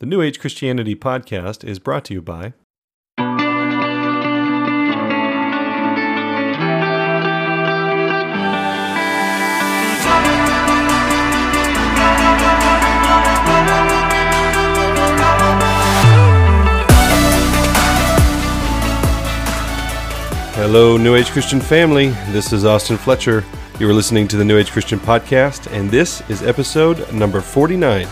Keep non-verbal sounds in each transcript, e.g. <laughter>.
The New Age Christianity podcast is brought to you by Hello, New Age Christian family. This is Austin Fletcher. You are listening to the New Age Christian podcast, and this is episode number 49.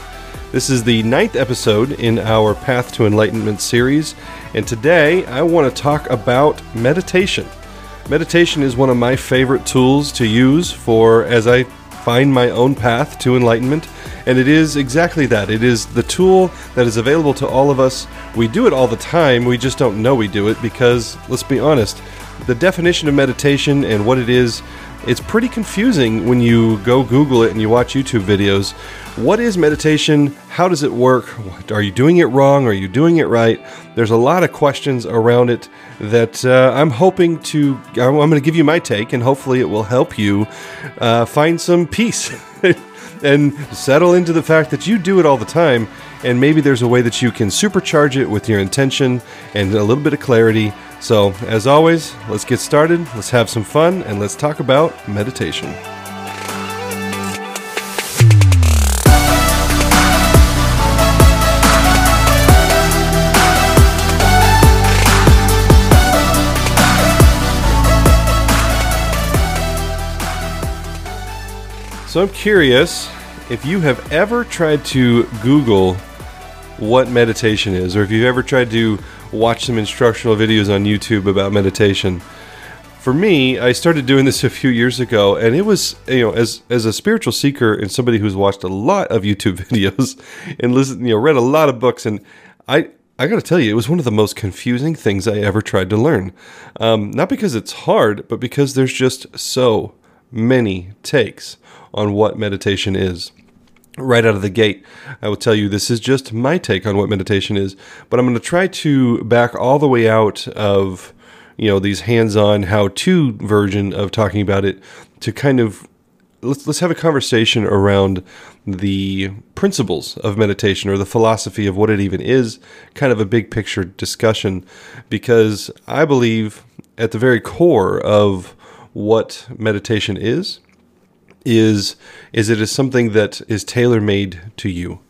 This is the ninth episode in our Path to Enlightenment series, and today I want to talk about meditation. Meditation is one of my favorite tools to use for as I find my own path to enlightenment, and it is exactly that. It is the tool that is available to all of us. We do it all the time, we just don't know we do it because, let's be honest, the definition of meditation and what it is, it's pretty confusing when you go Google it and you watch YouTube videos. What is meditation? How does it work? Are you doing it wrong? Are you doing it right? There's a lot of questions around it that uh, I'm hoping to. I'm going to give you my take, and hopefully, it will help you uh, find some peace <laughs> and settle into the fact that you do it all the time. And maybe there's a way that you can supercharge it with your intention and a little bit of clarity so, as always, let's get started, let's have some fun, and let's talk about meditation. So, I'm curious if you have ever tried to Google what meditation is, or if you've ever tried to watch some instructional videos on YouTube about meditation. For me, I started doing this a few years ago, and it was you know as as a spiritual seeker and somebody who's watched a lot of YouTube <laughs> videos and listened, you know, read a lot of books, and I I got to tell you, it was one of the most confusing things I ever tried to learn. Um, not because it's hard, but because there's just so many takes on what meditation is. Right out of the gate, I will tell you this is just my take on what meditation is, but I'm going to try to back all the way out of you know these hands-on how-to version of talking about it to kind of let's let's have a conversation around the principles of meditation or the philosophy of what it even is, kind of a big picture discussion because I believe at the very core of what meditation is is is it is something that is tailor made to you.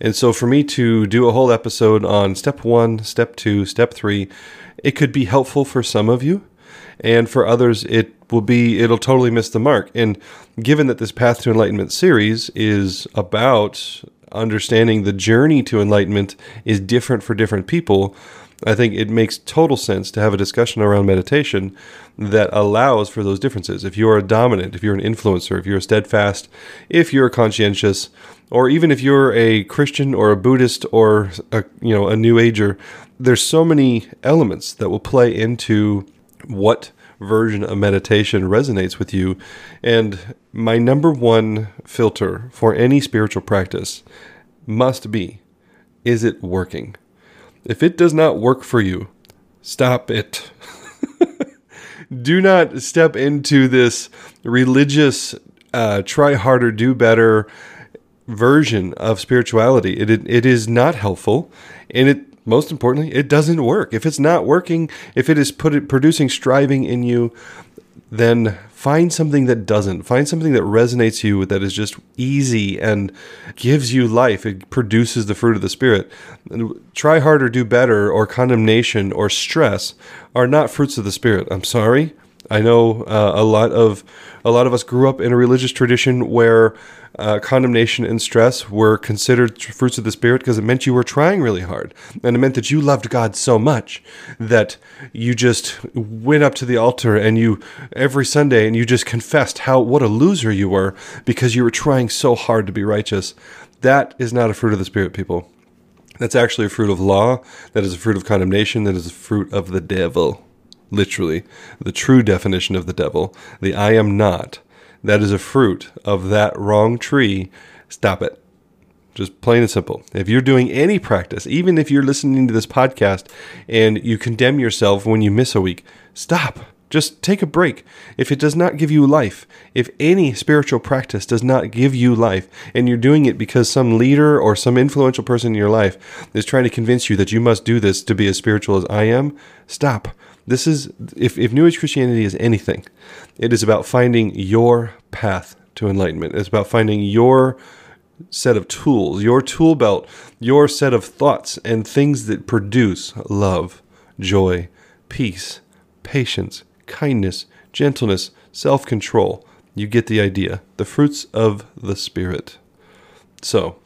And so for me to do a whole episode on step 1, step 2, step 3, it could be helpful for some of you and for others it will be it'll totally miss the mark. And given that this path to enlightenment series is about understanding the journey to enlightenment is different for different people, I think it makes total sense to have a discussion around meditation that allows for those differences. If you are a dominant, if you're an influencer, if you're steadfast, if you're conscientious, or even if you're a Christian or a Buddhist or a, you know a New Ager, there's so many elements that will play into what version of meditation resonates with you. And my number one filter for any spiritual practice must be: is it working? If it does not work for you, stop it. <laughs> do not step into this religious, uh, try harder, do better version of spirituality. It, it, it is not helpful, and it most importantly, it doesn't work. If it's not working, if it is put producing striving in you, then find something that doesn't. Find something that resonates you that is just easy and gives you life. It produces the fruit of the Spirit. Try harder, do better, or condemnation or stress are not fruits of the Spirit. I'm sorry. I know uh, a lot of a lot of us grew up in a religious tradition where uh, condemnation and stress were considered fruits of the spirit because it meant you were trying really hard, and it meant that you loved God so much that you just went up to the altar and you every Sunday and you just confessed how what a loser you were because you were trying so hard to be righteous. That is not a fruit of the spirit, people. That's actually a fruit of law. That is a fruit of condemnation. That is a fruit of the devil literally, the true definition of the devil, the I am not, that is a fruit of that wrong tree, stop it. Just plain and simple. If you're doing any practice, even if you're listening to this podcast and you condemn yourself when you miss a week, stop. Just take a break. If it does not give you life, if any spiritual practice does not give you life, and you're doing it because some leader or some influential person in your life is trying to convince you that you must do this to be as spiritual as I am, stop. This is, if, if New Age Christianity is anything, it is about finding your path to enlightenment. It's about finding your set of tools, your tool belt, your set of thoughts and things that produce love, joy, peace, patience, kindness, gentleness, self control. You get the idea. The fruits of the Spirit. So,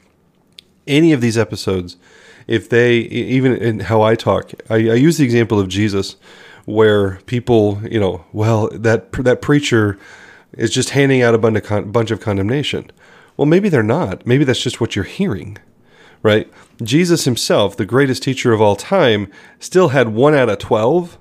any of these episodes, if they, even in how I talk, I, I use the example of Jesus where people, you know, well, that, that preacher is just handing out a bunch of, condemnation. Well, maybe they're not. Maybe that's just what you're hearing, right? Jesus himself, the greatest teacher of all time, still had one out of 12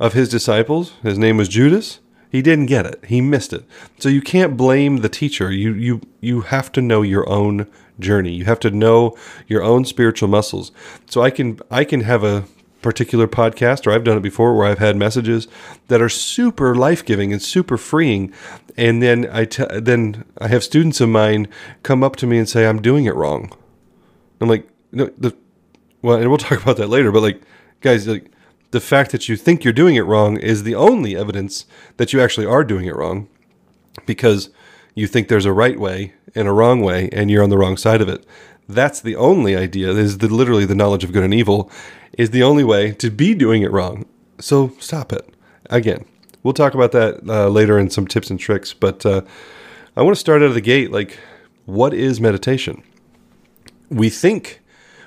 of his disciples, his name was Judas, he didn't get it. He missed it. So you can't blame the teacher. You you you have to know your own journey. You have to know your own spiritual muscles. So I can I can have a particular podcast or I've done it before where I've had messages that are super life-giving and super freeing and then I t- then I have students of mine come up to me and say I'm doing it wrong. I'm like no the well and we'll talk about that later but like guys like the fact that you think you're doing it wrong is the only evidence that you actually are doing it wrong because you think there's a right way and a wrong way and you're on the wrong side of it. That's the only idea is the, literally the knowledge of good and evil is the only way to be doing it wrong. So stop it. Again, we'll talk about that uh, later in some tips and tricks, but uh, I want to start out of the gate like, what is meditation? We think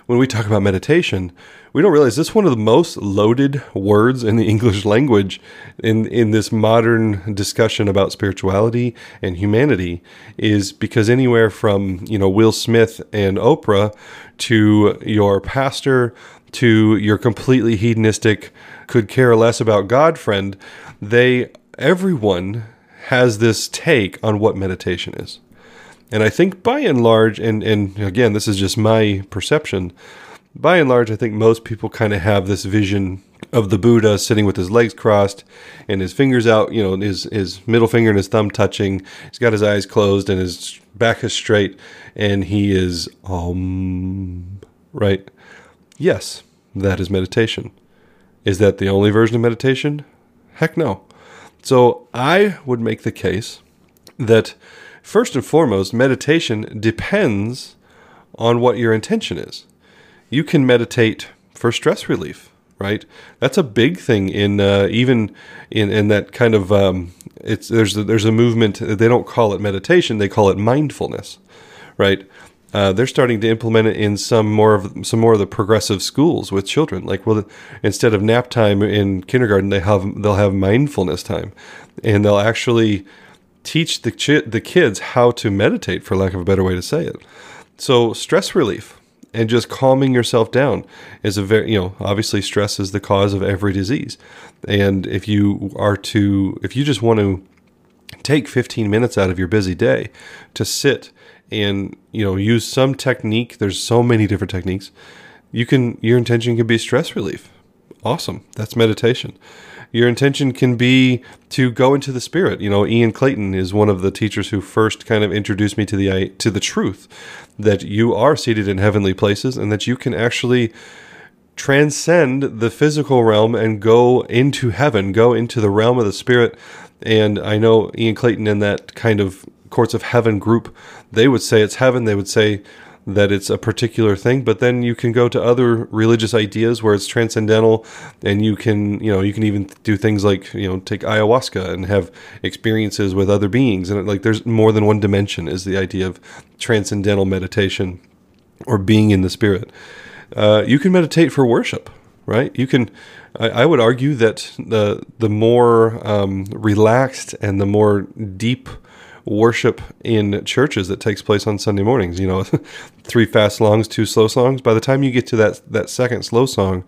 when we talk about meditation, we don't realize this is one of the most loaded words in the <laughs> English language in in this modern discussion about spirituality and humanity is because anywhere from you know Will Smith and Oprah to your pastor to your completely hedonistic could care less about God friend, they everyone has this take on what meditation is. And I think by and large, and, and again, this is just my perception, by and large, I think most people kind of have this vision of the Buddha sitting with his legs crossed and his fingers out, you know, his his middle finger and his thumb touching. He's got his eyes closed and his back is straight, and he is um right. Yes, that is meditation. Is that the only version of meditation? Heck no. So I would make the case that first and foremost, meditation depends on what your intention is you can meditate for stress relief, right? That's a big thing in uh, even in, in that kind of um, it's there's a, there's a movement. They don't call it meditation; they call it mindfulness, right? Uh, they're starting to implement it in some more of some more of the progressive schools with children. Like, well, instead of nap time in kindergarten, they have they'll have mindfulness time, and they'll actually teach the the kids how to meditate, for lack of a better way to say it. So, stress relief and just calming yourself down is a very you know obviously stress is the cause of every disease. And if you are to if you just want to take 15 minutes out of your busy day to sit and you know use some technique there's so many different techniques you can your intention can be stress relief. Awesome. That's meditation your intention can be to go into the spirit. You know, Ian Clayton is one of the teachers who first kind of introduced me to the to the truth that you are seated in heavenly places and that you can actually transcend the physical realm and go into heaven, go into the realm of the spirit. And I know Ian Clayton in that kind of courts of heaven group, they would say it's heaven. They would say that it's a particular thing but then you can go to other religious ideas where it's transcendental and you can you know you can even do things like you know take ayahuasca and have experiences with other beings. And like there's more than one dimension is the idea of transcendental meditation or being in the spirit. Uh, you can meditate for worship right? You can I, would argue that the the more um, relaxed and the more deep worship in churches that takes place on Sunday mornings. You know, <laughs> three fast songs, two slow songs. By the time you get to that that second slow song,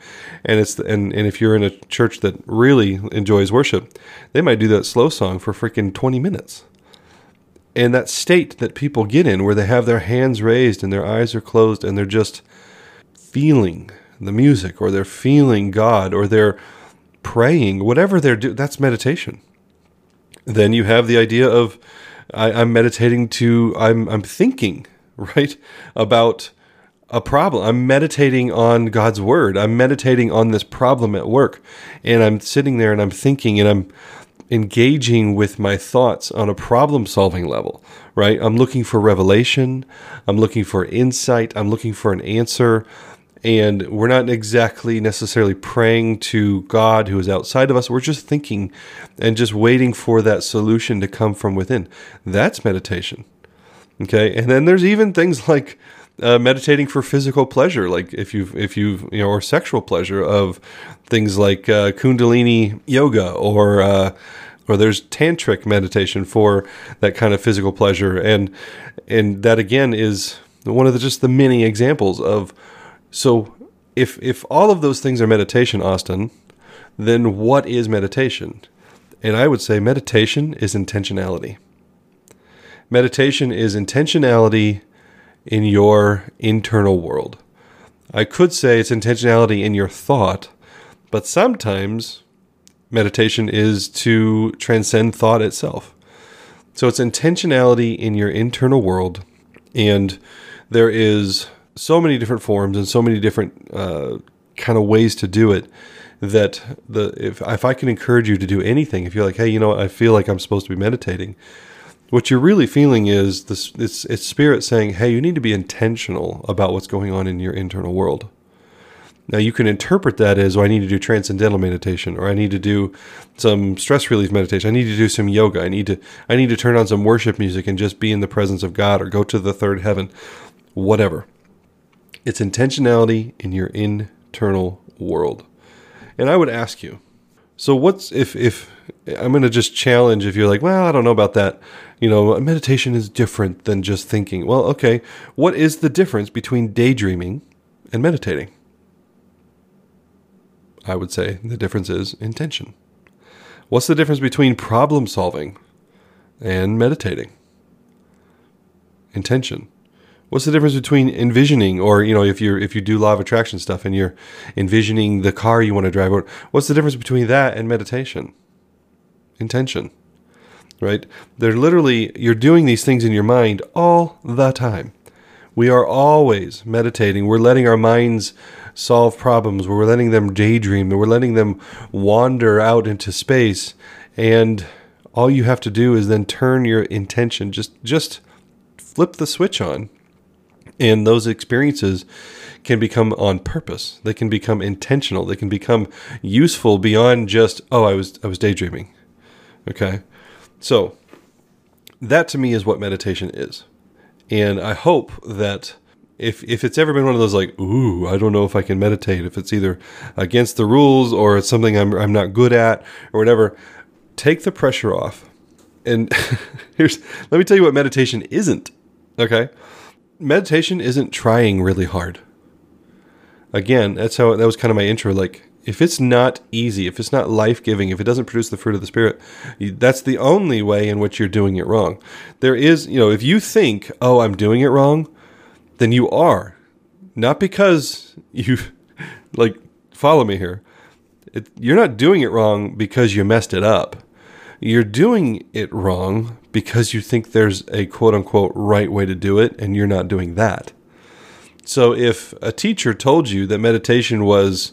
and it's and and if you're in a church that really enjoys worship, they might do that slow song for freaking twenty minutes. And that state that people get in, where they have their hands raised and their eyes are closed, and they're just feeling the music, or they're feeling God, or they're praying, whatever they're doing, that's meditation. Then you have the idea of I, I'm meditating to I'm I'm thinking <laughs> right about a problem. I'm meditating on God's word. I'm meditating on this problem at work, and I'm sitting there and I'm thinking and I'm engaging with my thoughts on a problem solving level, right? I'm looking for revelation. I'm looking for insight. I'm looking for an answer. And we're not exactly necessarily praying to God who is outside of us. We're just thinking and just waiting for that solution to come from within. That's meditation. Okay. And then there's even things like uh, meditating for physical pleasure, like if you've, if you've, you know, or sexual pleasure of things like uh, Kundalini yoga or, uh, or there's tantric meditation for that kind of physical pleasure. And, and that again is one of the, just the many examples of, so if, if all of those things are meditation, Austin, then what is meditation? And I would say meditation is intentionality. Meditation is intentionality in your internal world. I could say it's intentionality in your thought, but sometimes meditation is to transcend thought itself. So it's intentionality in your internal world, and there is so many different forms and so many different uh, kind of ways to do it that the if if I can encourage you to do anything, if you're like, hey, you know, what, I feel like I'm supposed to be meditating, what you're really feeling is this it's it's spirit saying hey you need to be intentional about what's going on in your internal world. Now you can interpret that as oh, i need to do transcendental meditation or i need to do some stress relief meditation i need to do some yoga i need to i need to turn on some worship music and just be in the presence of god or go to the third heaven whatever it's intentionality in your internal world and i would ask you so what's if if I'm going to just challenge if you're like, well, I don't know about that. You know, meditation is different than just thinking. Well, okay, what is the difference between daydreaming and meditating? I would say the difference is intention. What's the difference between problem solving and meditating? Intention. What's the difference between envisioning or you know if you're if you do law of attraction stuff and you're envisioning the car you want to drive what's the difference between that and meditation? Intention. Right? They're literally you're doing these things in your mind all the time. We are always meditating. We're letting our minds solve problems. We're letting them daydream. We're letting them wander out into space and all you have to do is then turn your intention just just flip the switch on and those experiences can become on purpose. They can become intentional. They can become useful beyond just oh i was i was daydreaming. Okay? So that to me is what meditation is. And i hope that if if it's ever been one of those like ooh i don't know if i can meditate if it's either against the rules or it's something i'm, I'm not good at or whatever take the pressure off. And <laughs> here's let me tell you what meditation isn't okay meditation isn't trying really hard. Again, that's how that was kind of my intro. Like, if it's not easy, if it's not life giving, if it doesn't produce the fruit of the Spirit, that's the only way in which you're doing it wrong. There is, you know, if you think, oh, I'm doing it wrong, then you are. Not because you, <laughs> like, follow me here. It, you're not doing it wrong because you messed it up. You're doing it wrong because you think there's a quote unquote right way to do it and you're not doing that. So if a teacher told you that meditation was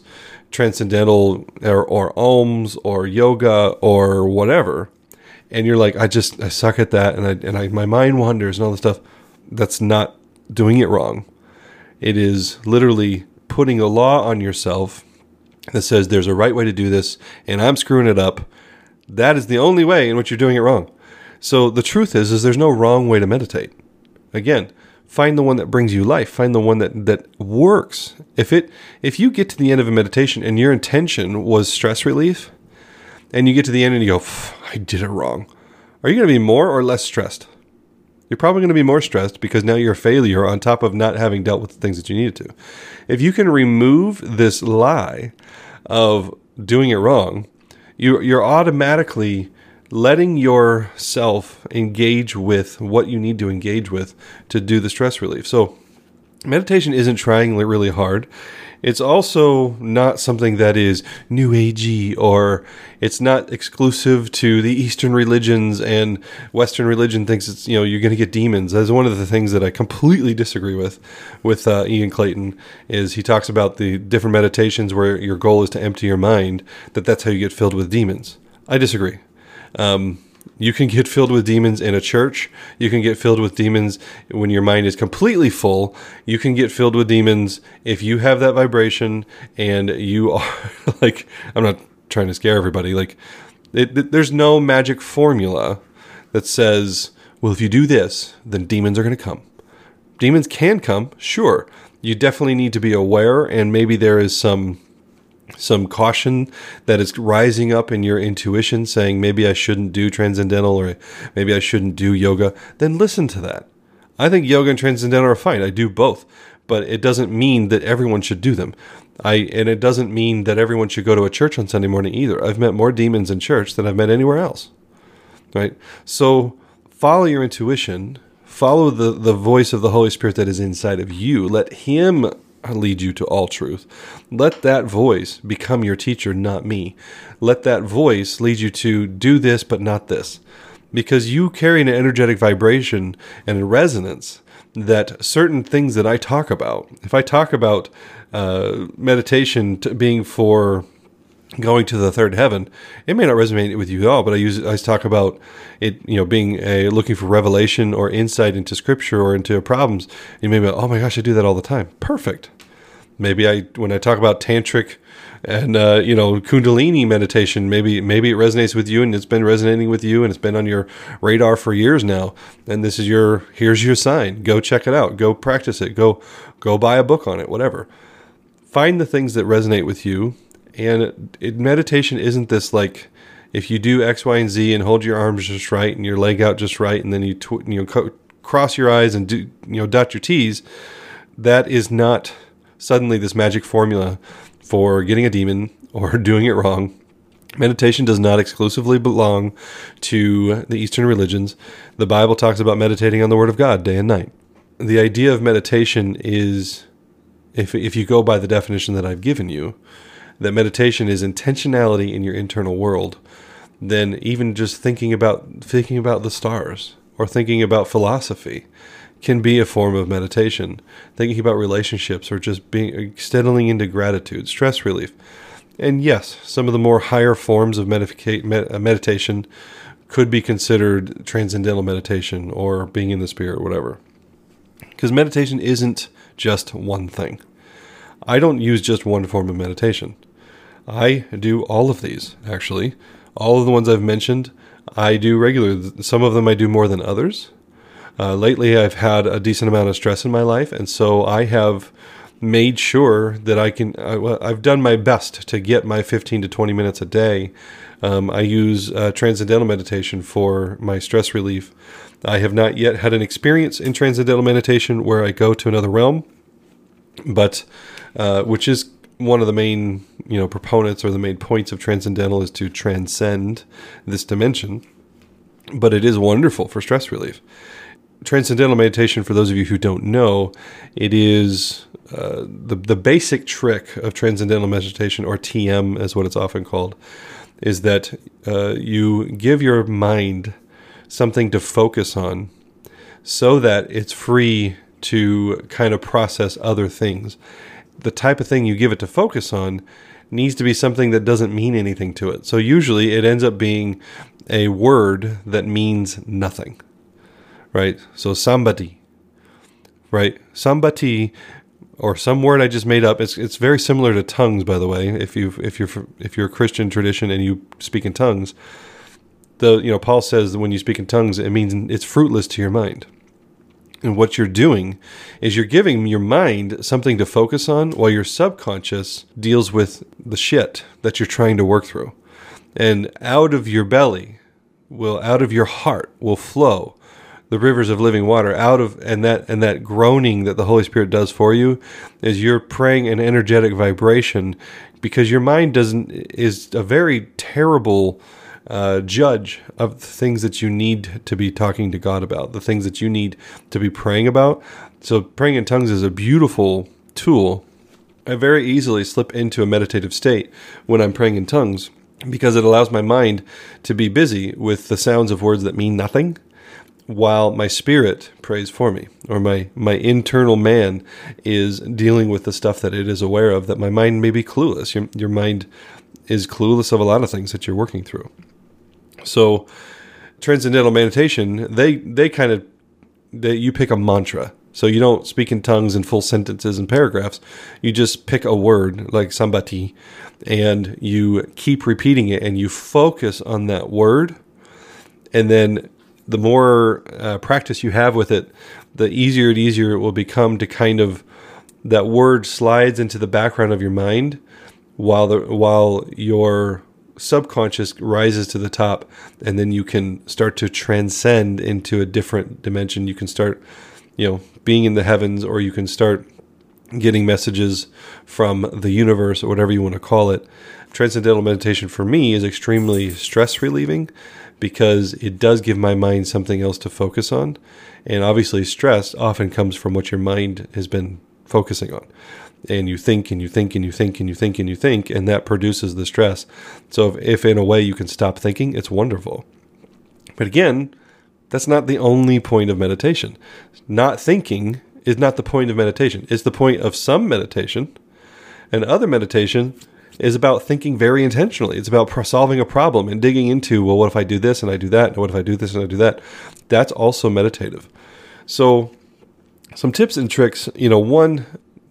transcendental or, or ohms or yoga or whatever, and you're like, I just I suck at that and I and I my mind wanders and all this stuff, that's not doing it wrong. It is literally putting a law on yourself that says there's a right way to do this and I'm screwing it up. That is the only way in which you're doing it wrong. So the truth is, is there's no wrong way to meditate. Again, find the one that brings you life. Find the one that that works. If it if you get to the end of a meditation and your intention was stress relief, and you get to the end and you go, I did it wrong. Are you going to be more or less stressed? You're probably going to be more stressed because now you're a failure on top of not having dealt with the things that you needed to. If you can remove this lie of doing it wrong, you, you're automatically letting yourself engage with what you need to engage with to do the stress relief. So, meditation isn't trying really hard. It's also not something that is new agey or it's not exclusive to the Eastern religions and Western religion thinks it's you know you're going to get demons. That's one of the things that I completely disagree with with uh, Ian Clayton is he talks about the different meditations where your goal is to empty your mind that that's how you get filled with demons. I disagree. Um, you can get filled with demons in a church. You can get filled with demons when your mind is completely full. You can get filled with demons if you have that vibration and you <laughs> are like, I'm not trying to scare everybody. Like, it, it, there's no magic formula that says, well, if you do this, then demons are going to come. Demons can come, sure. You definitely need to be aware, and maybe there is some some caution that is rising up in your intuition saying maybe I shouldn't do transcendental or maybe I shouldn't do yoga, then listen to that. I think yoga and transcendental are fine. I do both, but it doesn't mean that everyone should do them. I and it doesn't mean that everyone should go to a church on Sunday morning either. I've met more demons in church than I've met anywhere else. Right? So follow your intuition, follow the the voice of the Holy Spirit that is inside of you. Let him lead you to all truth. Let that voice become your teacher, not me. Let that voice lead you to do this, but not this. Because you carry an energetic vibration and a resonance that certain things that I talk about, if I talk about uh, meditation being for going to the third heaven, it may not resonate with you at all. But I use I talk about it, you know, being a looking for revelation or insight into Scripture or into problems. You may be, like, oh my gosh, I do that all the time. Perfect. Maybe I when I talk about tantric and uh, you know kundalini meditation maybe maybe it resonates with you and it's been resonating with you and it's been on your radar for years now and this is your here's your sign go check it out go practice it go go buy a book on it whatever find the things that resonate with you and it, meditation isn't this like if you do x y and z and hold your arms just right and your leg out just right and then you tw- you know co- cross your eyes and do you know dot your t's that is not suddenly this magic formula for getting a demon <laughs> or doing it wrong. Meditation does not exclusively belong to the Eastern religions. The Bible talks about meditating on the Word of God day and night. The idea of meditation is, if, if you go by the definition that I've given you, that meditation is intentionality in your internal world, then even just thinking about thinking about the stars or thinking about philosophy can be a form of meditation. Thinking about relationships or just being settling into gratitude, stress relief. And yes, some of the more higher forms of medica- med- uh, meditation could be considered transcendental meditation or being in the spirit, whatever. Because meditation isn't just one thing. I don't use just one form of meditation. I do all of these, actually. All of the ones I've mentioned, I do regularly. Some of them I do more than others. Uh, lately, I've had a decent amount of stress in my life, and so I have made sure that I can. I, I've done my best to get my 15 to 20 minutes a day. Um, I use uh, transcendental meditation for my stress relief. I have not yet had an experience in transcendental meditation where I go to another realm, but uh, which is one of the main you know proponents or the main points of transcendental is to transcend this dimension. But it is wonderful for stress relief transcendental meditation, for those of you who don't know, it is uh, the the basic trick of transcendental meditation, or TM, as what it's often called, is that uh, you give your mind something to focus on, so that it's free to kind of process other things. The type of thing you give it to focus on needs to be something that doesn't mean anything to it. So usually it ends up being a word that means nothing right? So somebody, right? Somebody or some word I just made up. It's it's very similar to tongues, by the way. If you if you're if you're a Christian tradition and you speak in tongues, the you know Paul says that when you speak in tongues, it means it's fruitless to your mind. And what you're doing is you're giving your mind something to focus on while your subconscious deals with the shit that you're trying to work through. And out of your belly will out of your heart will flow the rivers of living water out of and that and that groaning that the Holy Spirit does for you is you're praying an energetic vibration because your mind doesn't is a very terrible uh, judge of the things that you need to be talking to God about, the things that you need to be praying about. So, praying in tongues is a beautiful tool. I very easily slip into a meditative state when I'm praying in tongues because it allows my mind to be busy with the sounds of words that mean nothing while my spirit prays for me or my my internal man is dealing with the stuff that it is aware of that my mind may be clueless your, your mind is clueless of a lot of things that you're working through so transcendental meditation they they kind of they, you pick a mantra. So you don't speak in tongues in full sentences and paragraphs. You just pick a word like sambati and you keep repeating it and you focus on that word. And then the more uh, practice you have with it, the easier and easier it will become to kind of that word slides into the background of your mind while the while your subconscious rises to the top and then you can start to transcend into a different dimension you can start you know being in the heavens or you can start getting messages from the universe or whatever you want to call it transcendental meditation for me is extremely stress relieving because it does give my mind something else to focus on. And obviously, stress often comes from what your mind has been focusing on. And you think and you think and you think and you think and you think, and that produces the stress. So, if, if in a way you can stop thinking, it's wonderful. But again, that's not the only point of meditation. Not thinking is not the point of meditation. It's the point of some meditation. And other meditation is about thinking very intentionally. It's about solving a problem and digging into, well, what if I do this and I do that? And what if I do this and I do that? That's also meditative. So, some tips and tricks, you know, one,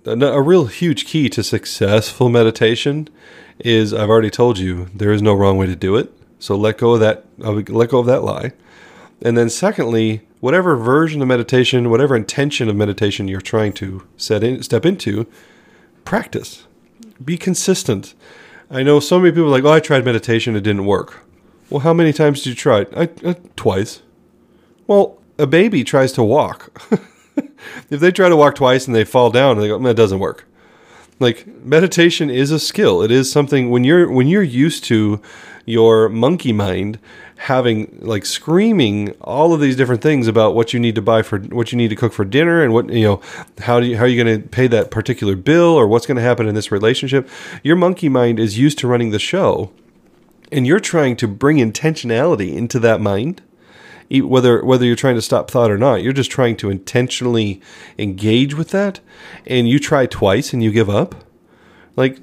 a real huge key to successful meditation is I've already told you there is no wrong way to do it. So let go of that, let go of that lie. And then secondly, whatever version of meditation, whatever intention of meditation you're trying to set in, step into, practice be consistent. I know so many people are like, oh, I tried meditation, it didn't work. Well, how many times did you try it? I, uh, twice. Well, a baby tries to walk. <laughs> if they try to walk twice and they fall down, they go, that doesn't work. Like meditation is a skill. It is something when you're when you're used to your monkey mind having like screaming all of these different things about what you need to buy for what you need to cook for dinner and what you know how do you how are you going to pay that particular bill or what's going to happen in this relationship your monkey mind is used to running the show and you're trying to bring intentionality into that mind whether whether you're trying to stop thought or not you're just trying to intentionally engage with that and you try twice and you give up. Like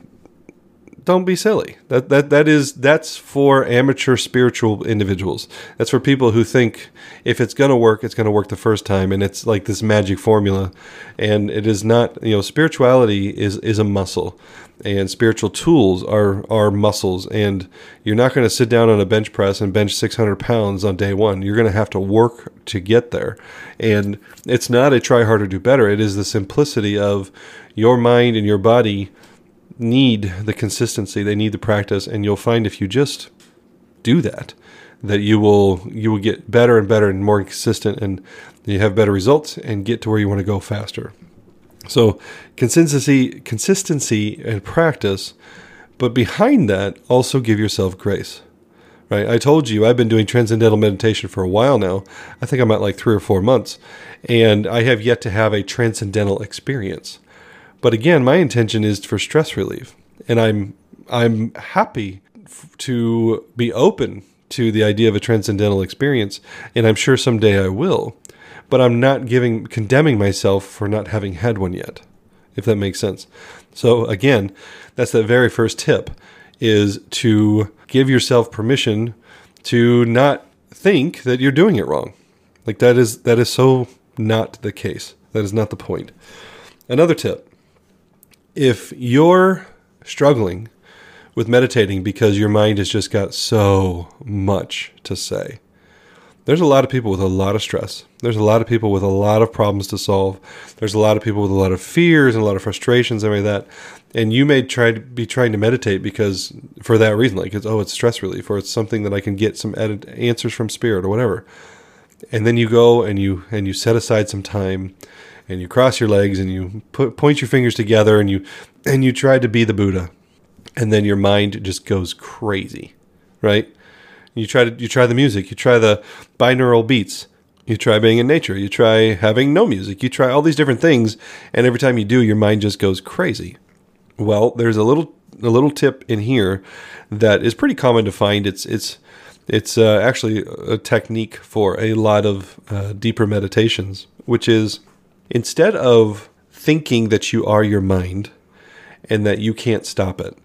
don't be silly. That that that is that's for amateur spiritual individuals. That's for people who think if it's going to work, it's going to work the first time and it's like this magic formula. And it is not, you know, spirituality is is a muscle and spiritual tools are are muscles and you're not going to sit down on a bench press and bench 600 pounds on day one you're going to have to work to get there and it's not a try harder do better it is the simplicity of your mind and your body need the consistency, they need the practice, and you'll find if you just do that, that you will you will get better and better and more consistent, and you have better results and get to where you want to go faster. So consistency, consistency, and practice, but behind that, also give yourself grace. Right? I told you I've been doing transcendental meditation for a while now. I think I'm at like three or four months, and I have yet to have a transcendental experience. But again, my intention is for stress relief, and I'm I'm happy f- to be open to the idea of a transcendental experience, and I'm sure someday I will. But I'm not giving condemning myself for not having had one yet, if that makes sense. So again, that's the very first tip is to give yourself permission to not think that you're doing it wrong. Like that is that is so not the case. That is not the point. Another tip if you're struggling with meditating because your mind has just got so much to say, there's a lot of people with a lot of stress. There's a lot of people with a lot of problems to solve. There's a lot of people with a lot of fears and a lot of frustrations and like that. And you may try to be trying to meditate because for that reason, like it's oh, it's stress relief or it's something that I can get some answers from spirit or whatever. And then you go and you and you set aside some time and you cross your legs and you put, point your fingers together and you and you try to be the Buddha, and then your mind just goes crazy, right? You try to you try the music. You try the binaural beats. You try being in nature. You try having no music. You try all these different things, and every time you do, your mind just goes crazy. Well, there's a little a little tip in here that is pretty common to find. It's it's it's uh, actually a technique for a lot of uh, deeper meditations, which is instead of thinking that you are your mind and that you can't stop it,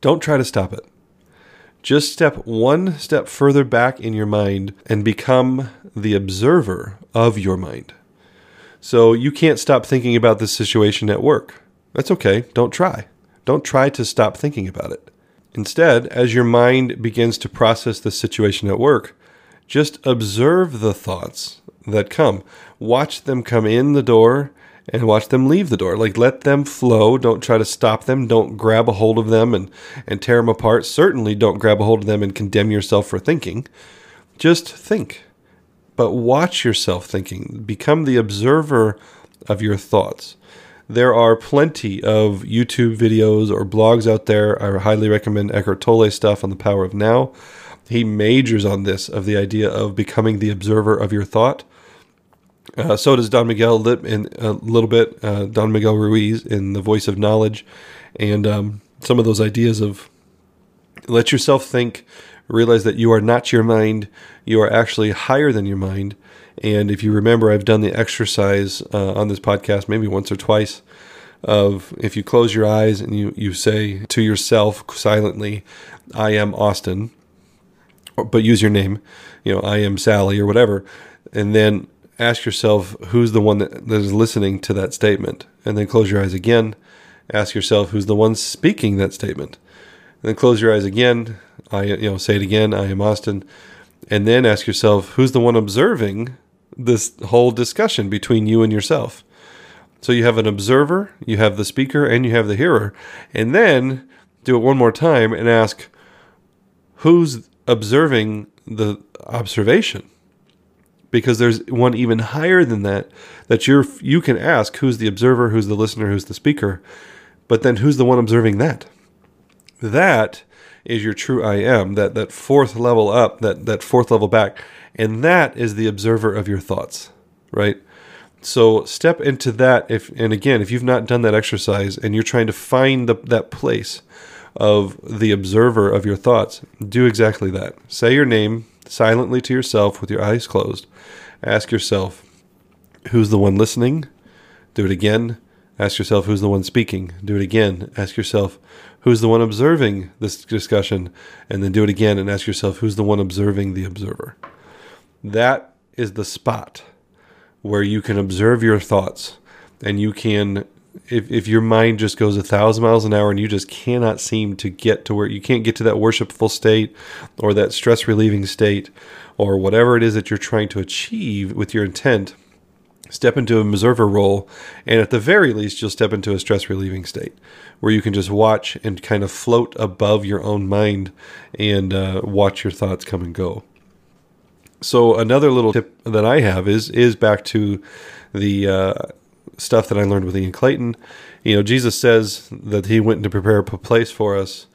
don't try to stop it. Just step one step further back in your mind and become the observer of your mind. So you can't stop thinking about this situation at work. That's okay. Don't try. Don't try to stop thinking about it. Instead, as your mind begins to process the situation at work, just observe the thoughts that come. Watch them come in the door and watch them leave the door. Like let them flow. Don't try to stop them. Don't grab a hold of them and, and tear them apart. Certainly don't grab a hold of them and condemn yourself for thinking. Just think. But watch yourself thinking. Become the observer of your thoughts. There are plenty of YouTube videos or blogs out there. I highly recommend Eckhart Tolle stuff on the power of now. He majors on this of the idea of becoming the observer of your thought. Uh, so does Don Miguel lip in a little bit. Uh, Don Miguel Ruiz in The Voice of Knowledge, and um, some of those ideas of let yourself think, realize that you are not your mind. You are actually higher than your mind, and if you remember, I've done the exercise uh, on this podcast maybe once or twice of if you close your eyes and you, you say to yourself silently, I am Austin, but use your name, you know, I am Sally or whatever, and then ask yourself who's the one that, is listening to that statement, and then close your eyes again. Ask yourself who's the one speaking that statement. And then close your eyes again. I, you know, say it again. I am Austin, and then ask yourself who's the one observing this whole discussion between you and yourself. So you have an observer, you have the speaker, and you have the hearer. And then do it one more time and ask who's observing the observation. Because there's one even higher than that that you're you can ask who's the observer, who's the listener, who's the speaker, but then who's the one observing that? That is your true I am, that that fourth level up, that that fourth level back and that is the observer of your thoughts, right? So step into that if and again, if you've not done that exercise and you're trying to find the, that place of the observer of your thoughts, do exactly that. Say your name silently to yourself with your eyes closed. Ask yourself, who's the one listening? Do it again. Ask yourself, who's the one speaking? Do it again. Ask yourself, who's the one observing this discussion? And then do it again and ask yourself, who's the one observing the observer? that is the spot where you can observe your thoughts and you can if, if your mind just goes a thousand miles an hour and you just cannot seem to get to where you can't get to that worshipful state or that stress relieving state or whatever it is that you're trying to achieve with your intent step into an observer role and at the very least you'll step into a stress relieving state where you can just watch and kind of float above your own mind and uh, watch your thoughts come and go. So another little tip that I have is is back to the uh, stuff that I learned with Ian Clayton. You know, Jesus says that he went to prepare a place for us,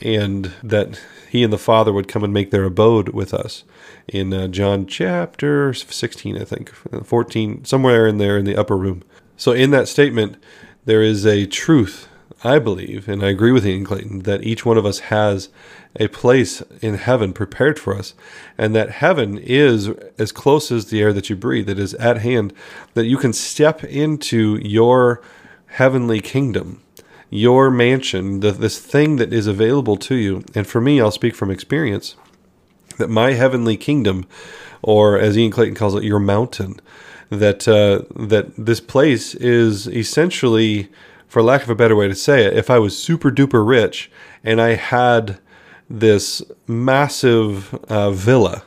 and that he and the Father would come and make their abode with us. In uh, John chapter sixteen, I think fourteen, somewhere in there in the upper room. So in that statement, there is a truth I believe, and I agree with Ian Clayton, that each one of us has a place in heaven prepared for us, and that heaven is as close as the air that you breathe. It is at hand, that you can step into your heavenly kingdom, your mansion, the, this thing that is available to you. And for me, I'll speak from experience that my heavenly kingdom, or as Ian Clayton calls it, your mountain, that uh, that this place is essentially for lack of a better way to say it, if I was super duper rich and I had this massive uh, villa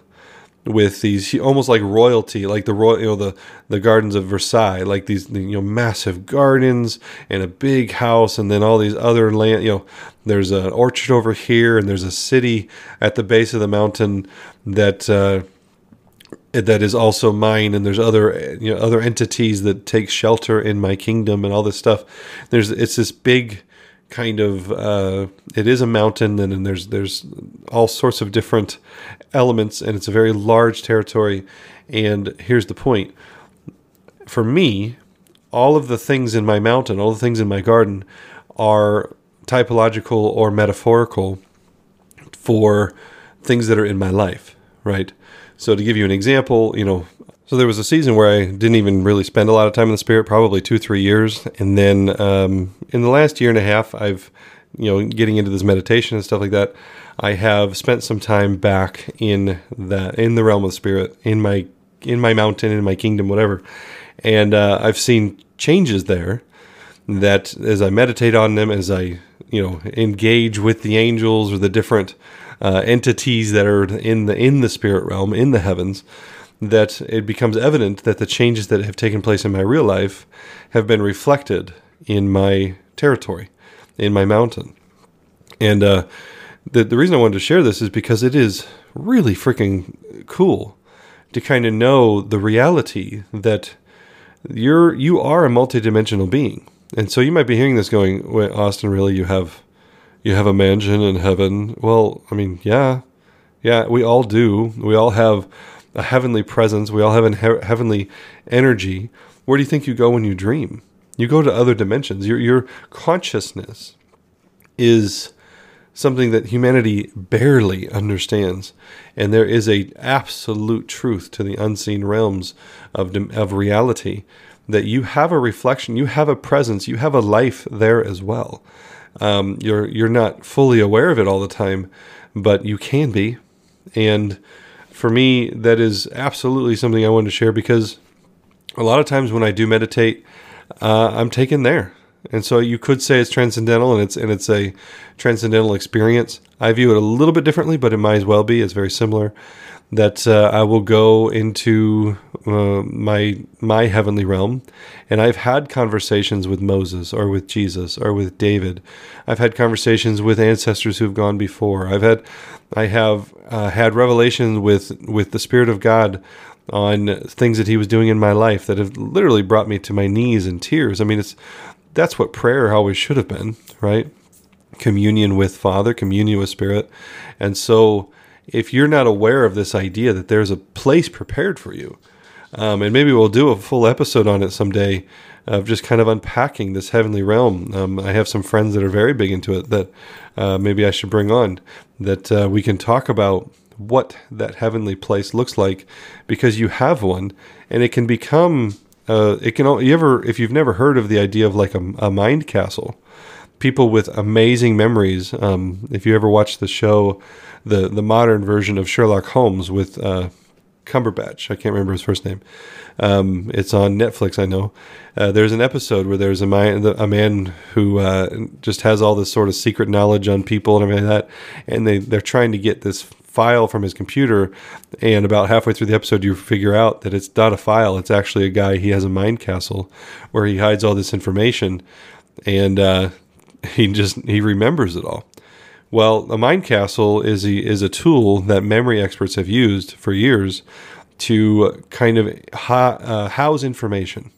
with these almost like royalty, like the royal, you know, the the gardens of Versailles, like these you know massive gardens and a big house, and then all these other land. You know, there's an orchard over here, and there's a city at the base of the mountain that. Uh, that is also mine and there's other you know other entities that take shelter in my kingdom and all this stuff there's it's this big kind of uh, it is a mountain and, and there's there's all sorts of different elements and it's a very large territory. And here's the point. For me all of the things in my mountain all the things in my garden are typological or metaphorical for things that are in my life right? So to give you an example you know so there was a season where I didn't even really spend a lot of time in the spirit, probably two, three years, and then um, in the last year and a half, I've, you know, getting into this meditation and stuff like that, I have spent some time back in that in the realm of the spirit, in my in my mountain, in my kingdom, whatever, and uh, I've seen changes there. That as I meditate on them, as I you know engage with the angels or the different uh, entities that are in the in the spirit realm, in the heavens that it becomes evident that the changes that have taken place in my real life have been reflected in my territory, in my mountain. And uh, the the reason I wanted to share this is because it is really freaking cool to kind of know the reality that you're you are a multidimensional being. And so you might be hearing this going, Wait, Austin, really you have you have a mansion in heaven? Well, I mean, yeah. Yeah, we all do. We all have a heavenly presence. We all have a heavenly energy. Where do you think you go when you dream? You go to other dimensions. Your your consciousness is something that humanity barely understands, and there is a absolute truth to the unseen realms of of reality that you have a reflection, you have a presence, you have a life there as well. Um, you're you're not fully aware of it all the time, but you can be, and for me, that is absolutely something I wanted to share because a lot of times when I do meditate, uh, I'm taken there. And so you could say it's transcendental and it's and it's a transcendental experience. I view it a little bit differently, but it might as well be. It's very similar. That uh, I will go into uh, my my heavenly realm, and I've had conversations with Moses or with Jesus or with David. I've had conversations with ancestors who've gone before. I've had I have uh, had revelations with with the Spirit of God on things that He was doing in my life that have literally brought me to my knees in tears. I mean, it's that's what prayer always should have been, right? Communion with Father, communion with Spirit, and so if you're not aware of this idea that there's a place prepared for you, um, and maybe we'll do a full episode on it someday of just kind of unpacking this heavenly realm. Um, I have some friends that are very big into it that uh, maybe I should bring on that uh, we can talk about what that heavenly place looks like because you have one and it can become uh, it can you ever if you've never heard of the idea of like a, a mind castle people with amazing memories um, if you ever watch the show the the modern version of Sherlock Holmes with uh, Cumberbatch. I can't remember his first name. Um, it's on Netflix, I know. Uh, there's an episode where there's a man, a man who uh, just has all this sort of secret knowledge on people and everything like that, and they they're trying to get this file from his computer. And about halfway through the episode, you figure out that it's not a file; it's actually a guy. He has a mind castle where he hides all this information, and uh, <laughs> he just he remembers it all. Well, a mind castle is a, is a tool that memory experts have used for years to kind of ha- uh, house information.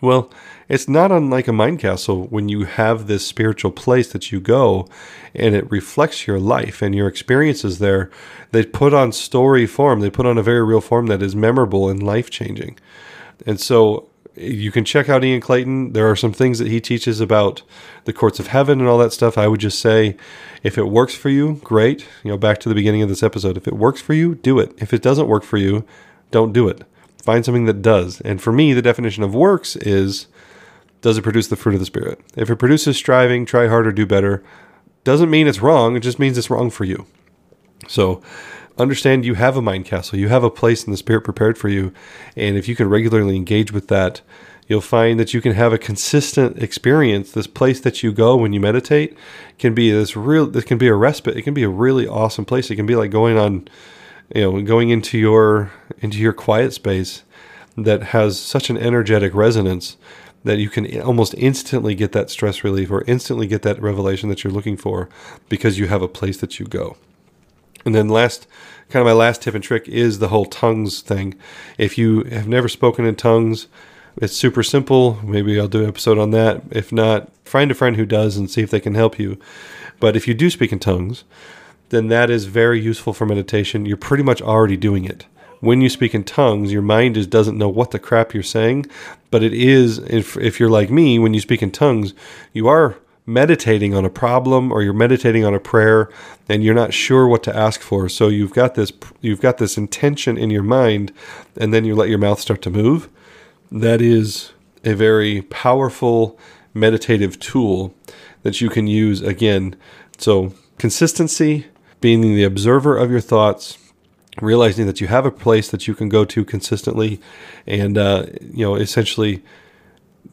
Well, it's not unlike a mind castle when you have this spiritual place that you go and it reflects your life and your experiences there. They put on story form, they put on a very real form that is memorable and life changing. And so you can check out Ian Clayton. There are some things that he teaches about the courts of heaven and all that stuff. I would just say, if it works for you, great. You know, back to the beginning of this episode. If it works for you, do it. If it doesn't work for you, don't do it. Find something that does. And for me, the definition of works is does it produce the fruit of the Spirit? If it produces striving, try harder, do better, doesn't mean it's wrong. It just means it's wrong for you. So, understand you have a mind castle, you have a place in the spirit prepared for you. And if you can regularly engage with that, you'll find that you can have a consistent experience. This place that you go when you meditate can be this real, this can be a respite. It can be a really awesome place. It can be like going on, you know, going into your, into your quiet space that has such an energetic resonance that you can almost instantly get that stress relief or instantly get that revelation that you're looking for because you have a place that you go. And then last, kind of my last tip and trick is the whole tongues thing. If you have never spoken in tongues, It's super simple. Maybe I'll do an episode on that. If not, find a friend who does and see if they can help you. But if you do speak in tongues, then that is very useful for meditation. You're pretty much already doing it. When you speak in tongues, your mind is doesn't know what the crap you're saying, but it is if if you're like me, when you speak in tongues, you are meditating on a problem or you're meditating on a prayer and you're not sure what to ask for. So you've got this you've got this intention in your mind and then you let your mouth start to move. That is a very powerful meditative tool that you can use again. So consistency, being the observer of your thoughts, realizing that you have a place that you can go to consistently and uh, you know essentially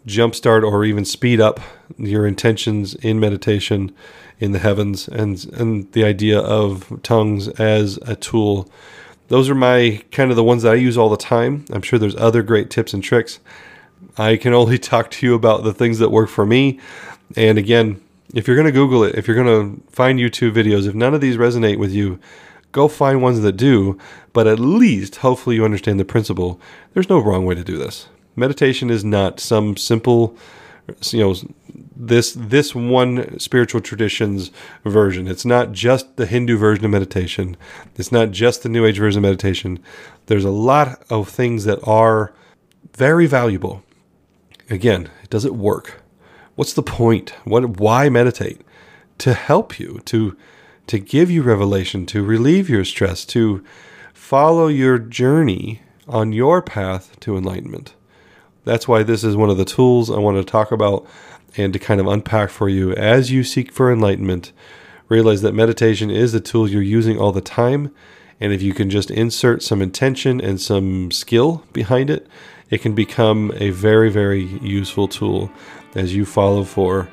jumpstart or even speed up your intentions in meditation in the heavens and and the idea of tongues as a tool those are my kind of the ones that I use all the time I'm sure there's other great tips and tricks I can only <laughs> talk to you about the things that work for me and again if you're going to google it if you're going to find YouTube videos if none of these resonate with you Go find ones that do, but at least hopefully you understand the principle. There's no wrong way to do this. Meditation is not some simple, you know, this this one spiritual tradition's version. It's not just the Hindu version of meditation. It's not just the New Age version of meditation. There's a lot of things that are very valuable. Again, does it work? What's the point? What why meditate? To help you to to give you revelation, to relieve your stress, to follow your journey on your path to enlightenment. That's why this is one of the tools I want to talk about and to kind of unpack for you as you seek for enlightenment. Realize that meditation is a tool you're using all the time. And if you can just insert some intention and some skill behind it, it can become a very, very useful tool as you follow for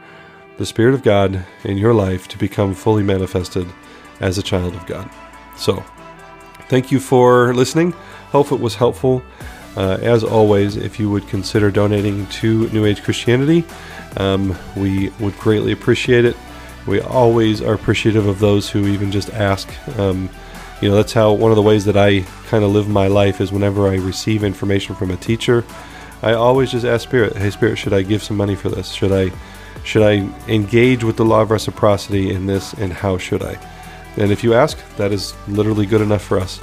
the Spirit of God in your life to become fully manifested as a child of God. So, thank you for listening. Hope it was helpful. Uh, as always, if you would consider donating to New Age Christianity, um, we would greatly appreciate it. We always are appreciative of those who even just ask. Um, you know, that's how one of the ways that I kind of live my life is whenever I receive information from a teacher, I always just ask Spirit, hey, Spirit, should I give some money for this? Should I should I engage with the law of reciprocity in this, and how should I? And if you ask, that is literally good enough for us,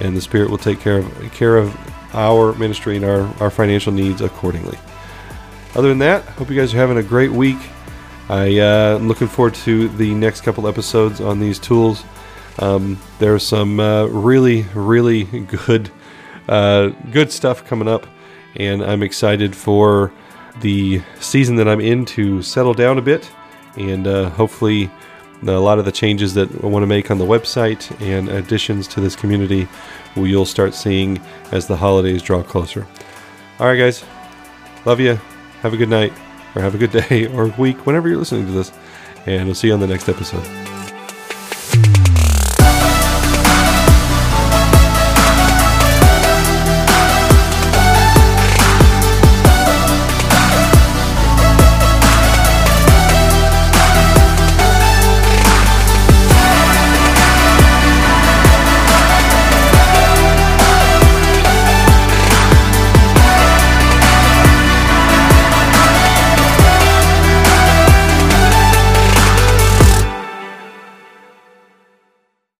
and the Spirit will take care of care of our ministry and our, our financial needs accordingly. Other than that, hope you guys are having a great week. I, uh, am looking forward to the next couple episodes on these tools. Um, there's some uh, really, really good, uh, good stuff coming up, and I'm excited for the season that I'm in to settle down a bit and uh, hopefully a lot of the changes that I want to make on the website and additions to this community you'll start seeing as the holidays draw closer. All right, guys. Love you. Have a good night or have a good <laughs> day or week whenever you're listening to this. And we'll see you on the next episode.